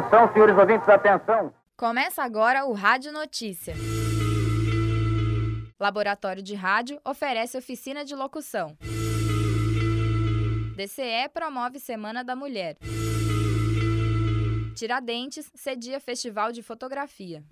Atenção, senhores ouvintes, atenção. Começa agora o Rádio Notícia. Laboratório de Rádio oferece oficina de locução. DCE promove Semana da Mulher. Tiradentes cedia Festival de Fotografia.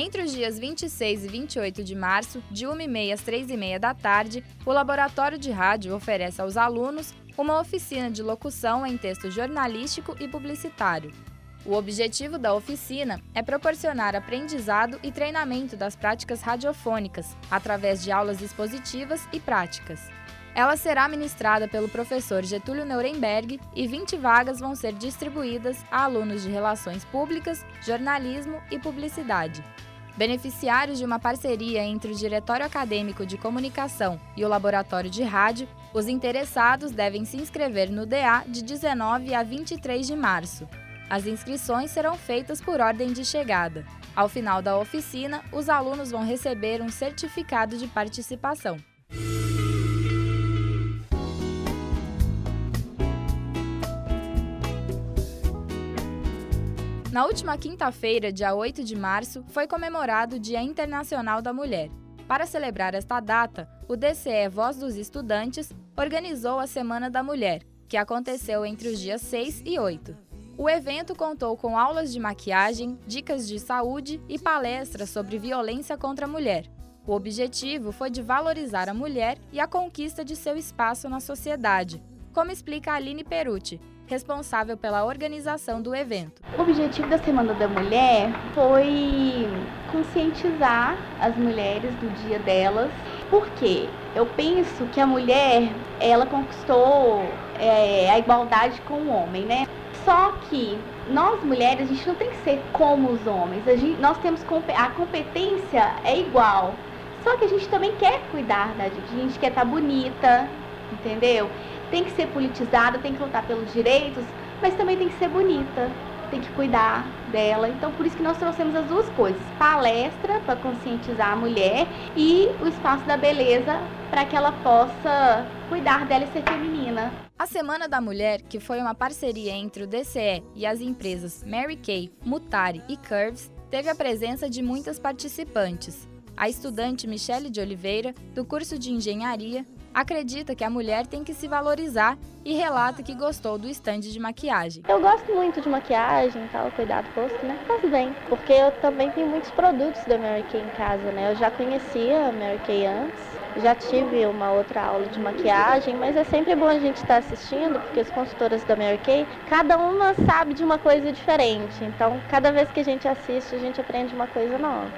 Entre os dias 26 e 28 de março, de 1h30 às 3h30 da tarde, o Laboratório de Rádio oferece aos alunos uma oficina de locução em texto jornalístico e publicitário. O objetivo da oficina é proporcionar aprendizado e treinamento das práticas radiofônicas, através de aulas expositivas e práticas. Ela será ministrada pelo professor Getúlio Nuremberg e 20 vagas vão ser distribuídas a alunos de Relações Públicas, Jornalismo e Publicidade. Beneficiários de uma parceria entre o Diretório Acadêmico de Comunicação e o Laboratório de Rádio, os interessados devem se inscrever no DA de 19 a 23 de março. As inscrições serão feitas por ordem de chegada. Ao final da oficina, os alunos vão receber um certificado de participação. Na última quinta-feira, dia 8 de março, foi comemorado o Dia Internacional da Mulher. Para celebrar esta data, o DCE Voz dos Estudantes organizou a Semana da Mulher, que aconteceu entre os dias 6 e 8. O evento contou com aulas de maquiagem, dicas de saúde e palestras sobre violência contra a mulher. O objetivo foi de valorizar a mulher e a conquista de seu espaço na sociedade, como explica Aline Perucci, responsável pela organização do evento. O objetivo da Semana da Mulher foi conscientizar as mulheres do dia delas. Por quê? Eu penso que a mulher, ela conquistou é, a igualdade com o homem, né? Só que nós mulheres, a gente não tem que ser como os homens. A gente, nós temos a competência é igual. Só que a gente também quer cuidar da gente, a gente quer estar tá bonita, entendeu? Tem que ser politizada, tem que lutar pelos direitos, mas também tem que ser bonita, tem que cuidar dela. Então, por isso que nós trouxemos as duas coisas: palestra para conscientizar a mulher e o espaço da beleza para que ela possa cuidar dela e ser feminina. A Semana da Mulher, que foi uma parceria entre o DCE e as empresas Mary Kay, Mutari e Curves, teve a presença de muitas participantes. A estudante Michele de Oliveira, do curso de Engenharia, acredita que a mulher tem que se valorizar e relata que gostou do estande de maquiagem. Eu gosto muito de maquiagem e tal, cuidar do rosto, né? Faz bem, porque eu também tenho muitos produtos da Mary Kay em casa, né? Eu já conhecia a Mary Kay antes, já tive uma outra aula de maquiagem, mas é sempre bom a gente estar assistindo, porque as consultoras da Mary Kay, cada uma sabe de uma coisa diferente. Então, cada vez que a gente assiste, a gente aprende uma coisa nova.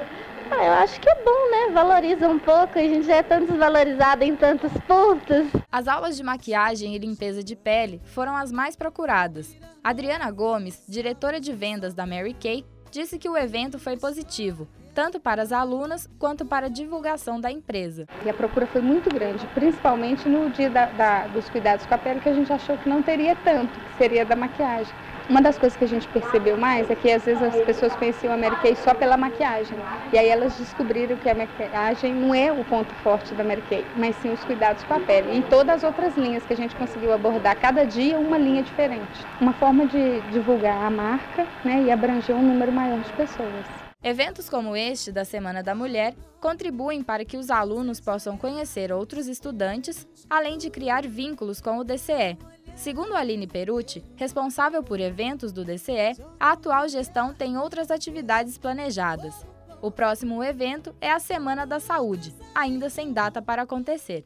Ah, eu acho que é bom, né? Valoriza um pouco, a gente já é tão desvalorizada em tantos pontos. As aulas de maquiagem e limpeza de pele foram as mais procuradas. Adriana Gomes, diretora de vendas da Mary Kay, disse que o evento foi positivo, tanto para as alunas quanto para a divulgação da empresa. E a procura foi muito grande, principalmente no dia da, da, dos cuidados com a pele, que a gente achou que não teria tanto, que seria da maquiagem. Uma das coisas que a gente percebeu mais é que às vezes as pessoas conheciam a Mary Kay só pela maquiagem. E aí elas descobriram que a maquiagem não é o ponto forte da Mary Kay, mas sim os cuidados com a pele. E todas as outras linhas que a gente conseguiu abordar, cada dia uma linha diferente. Uma forma de divulgar a marca né, e abranger um número maior de pessoas. Eventos como este da Semana da Mulher contribuem para que os alunos possam conhecer outros estudantes, além de criar vínculos com o DCE, Segundo Aline Perucci, responsável por eventos do DCE, a atual gestão tem outras atividades planejadas. O próximo evento é a Semana da Saúde, ainda sem data para acontecer.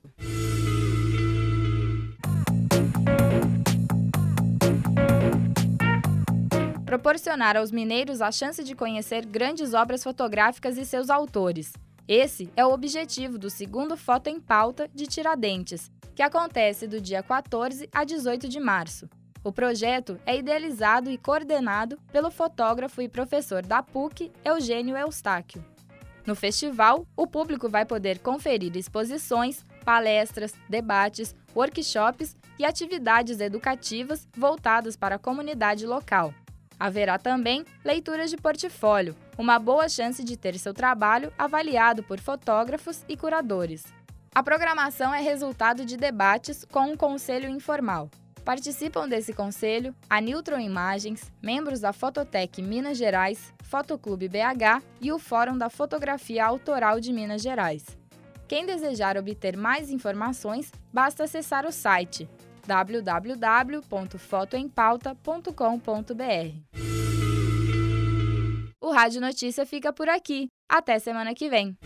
Proporcionar aos mineiros a chance de conhecer grandes obras fotográficas e seus autores. Esse é o objetivo do segundo Foto em Pauta de Tiradentes, que acontece do dia 14 a 18 de março. O projeto é idealizado e coordenado pelo fotógrafo e professor da PUC, Eugênio Eustáquio. No festival, o público vai poder conferir exposições, palestras, debates, workshops e atividades educativas voltadas para a comunidade local. Haverá também leituras de portfólio, uma boa chance de ter seu trabalho avaliado por fotógrafos e curadores. A programação é resultado de debates com um conselho informal. Participam desse conselho a Niltron Imagens, membros da Fototec Minas Gerais, Fotoclube BH e o Fórum da Fotografia Autoral de Minas Gerais. Quem desejar obter mais informações, basta acessar o site www.fotoempauta.com.br. O Rádio Notícia fica por aqui. Até semana que vem.